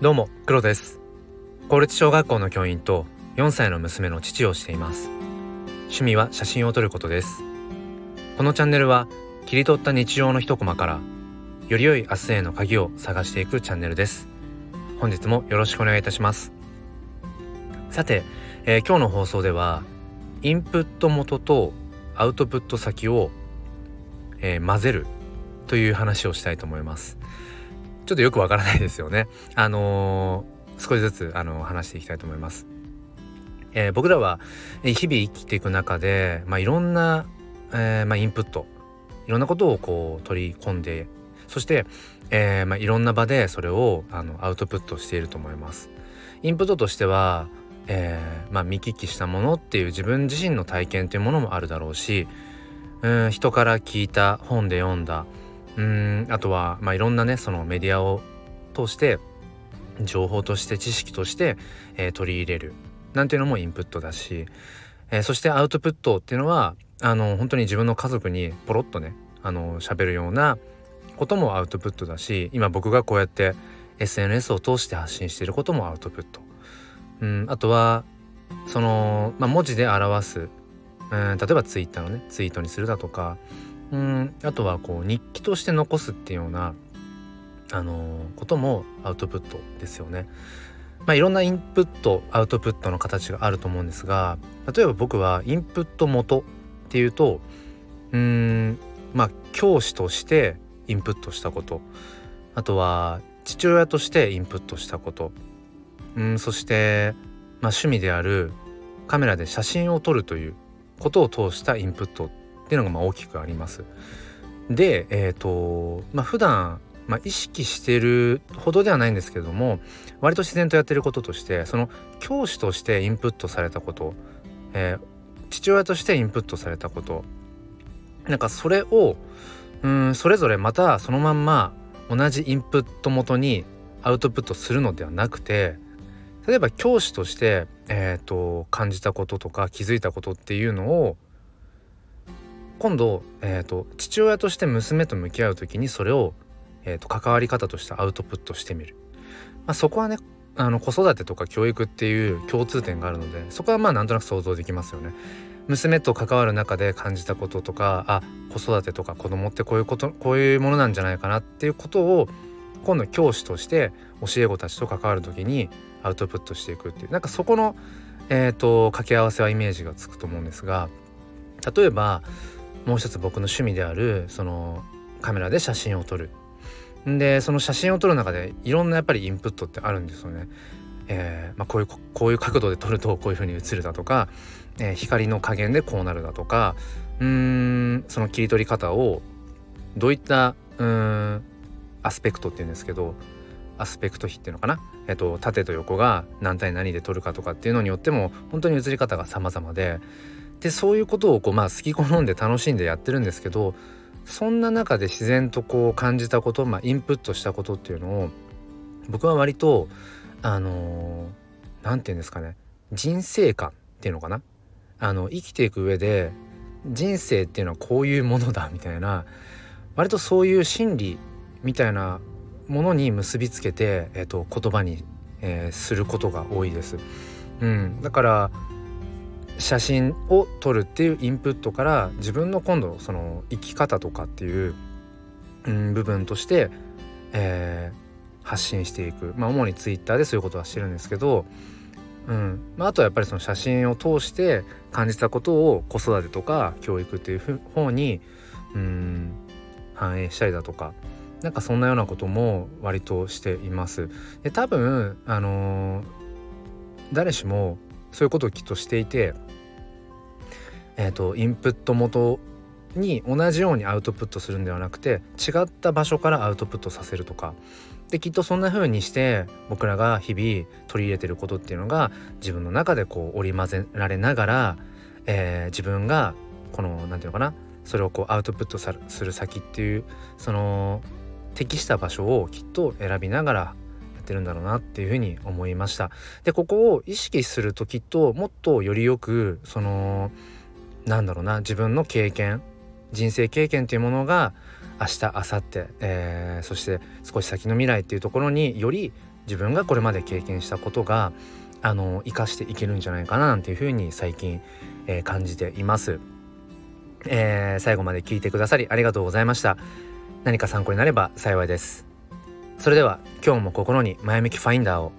どうも黒です。公立小学校の教員と4歳の娘の父をしています。趣味は写真を撮ることです。このチャンネルは切り取った日常の一コマからより良い明日への鍵を探していくチャンネルです。本日もよろしくお願いいたします。さて、えー、今日の放送ではインプット元とアウトプット先を、えー、混ぜるという話をしたいと思います。ちょっとよくわからないですよねあのー、少しずつあの話していきたいと思いますえー、僕らは日々生きていく中で、まあ、いろんな、えーまあ、インプットいろんなことをこう取り込んでそして、えーまあ、いろんな場でそれをあのアウトプットしていると思います。インプットとしては、えーまあ、見聞きしたものっていう自分自身の体験というものもあるだろうしうん人から聞いた本で読んだうんあとは、まあ、いろんなねそのメディアを通して情報として知識として、えー、取り入れるなんていうのもインプットだし、えー、そしてアウトプットっていうのはあの本当に自分の家族にポロッとねあの喋るようなこともアウトプットだし今僕がこうやって SNS を通して発信していることもアウトプット。うん、あとはその、まあ、文字で表す、うん、例えばツイッターのねツイートにするだとか、うん、あとはこう日記として残すっていうようなあのこともアウトプットですよね。まあ、いろんなインプットアウトプットの形があると思うんですが例えば僕はインプット元っていうとうんまあ教師としてインプットしたこと。あとは父親としてインプットしたこと。うんそして、まあ、趣味であるカメラで写真を撮るということを通したインプットっていうのがまあ大きくあります。でえ、ー、とまあ普段まあ、意識してるほどではないんですけども割と自然とやってることとしてその教師としてインプットされたこと、えー、父親としてインプットされたことなんかそれをうんそれぞれまたそのまんま同じインプット元にアウトプットするのではなくて例えば教師として、えーと、感じたこととか気づいたことっていうのを今度、えーと、父親として娘と向き合う時にそれを、えーと関わり方としてアウトプットしてみる。まあ、そこはねあの子育てとか教育っていう共通点があるのでそこはまあなんとなく想像できますよね。娘と関わる中で感じたこととかあ子育てとか子供ってこういうことこういうものなんじゃないかなっていうことを今度教師として教え子たちと関わる時にアウトプットしていくっていうなんかそこの、えーと、掛け合わせはイメージがつくと思うんですが例えばもう一つ僕の趣味であるそのカメラで写真を撮るでその写真を撮る中でいろんなやっぱりインプットってあるんですよね。えーまあ、こういうこういう角度で撮るとこういう風に映るだとか、えー、光の加減でこうなるだとかうーんその切り取り方をどういったうんアスペクトっていうんですけどアスペクト比っていうのかな、えっと、縦と横が何対何で撮るかとかっていうのによっても本当に映り方が様々ででそういうことをこう、まあ、好き好んで楽しんでやってるんですけどそんな中で自然とこう感じたこと、まあ、インプットしたことっていうのを僕は割とあの何、ー、て言うんですかね人生観っていうのかな？あの生きていく上で人生っていうのはこういうものだみたいな割とそういう心理みたいなものに結びつけて、えーと、言葉に、えー、することが多いです。うん、だから写真を撮るっていうインプットから自分の今度その生き方とかっていう、うん、部分として、えー、発信していくまあ主にツイッターでそういうことはしてるんですけど、うんまあ、あとはやっぱりその写真を通して感じたことを子育てとか教育っていう方にうん反映したりだとかなんかそんなようなことも割としています。で多分あのー、誰しもそういうことをきっとしていて、えーと、インプット元に同じようにアウトプットするんではなくて違った場所からアウトプットさせるとか。できっとそんな風にして僕らが日々取り入れてることっていうのが自分の中でこう織り交ぜられながら、えー、自分がこの何て言うのかなそれをこうアウトプットする先っていうその適した場所をきっと選びながらってるんだろうなっていうふうに思いました。でここを意識する時ともっとよりよくそのなんだろうな自分の経験人生経験というものが明日明後日、えー、そして少し先の未来っていうところにより自分がこれまで経験したことがあの生かしていけるんじゃないかななんていうふうに最近、えー、感じています、えー、最後まで聞いてくださりありがとうございました。何か参考になれば幸いです。それでは今日も心に前向きファインダーを。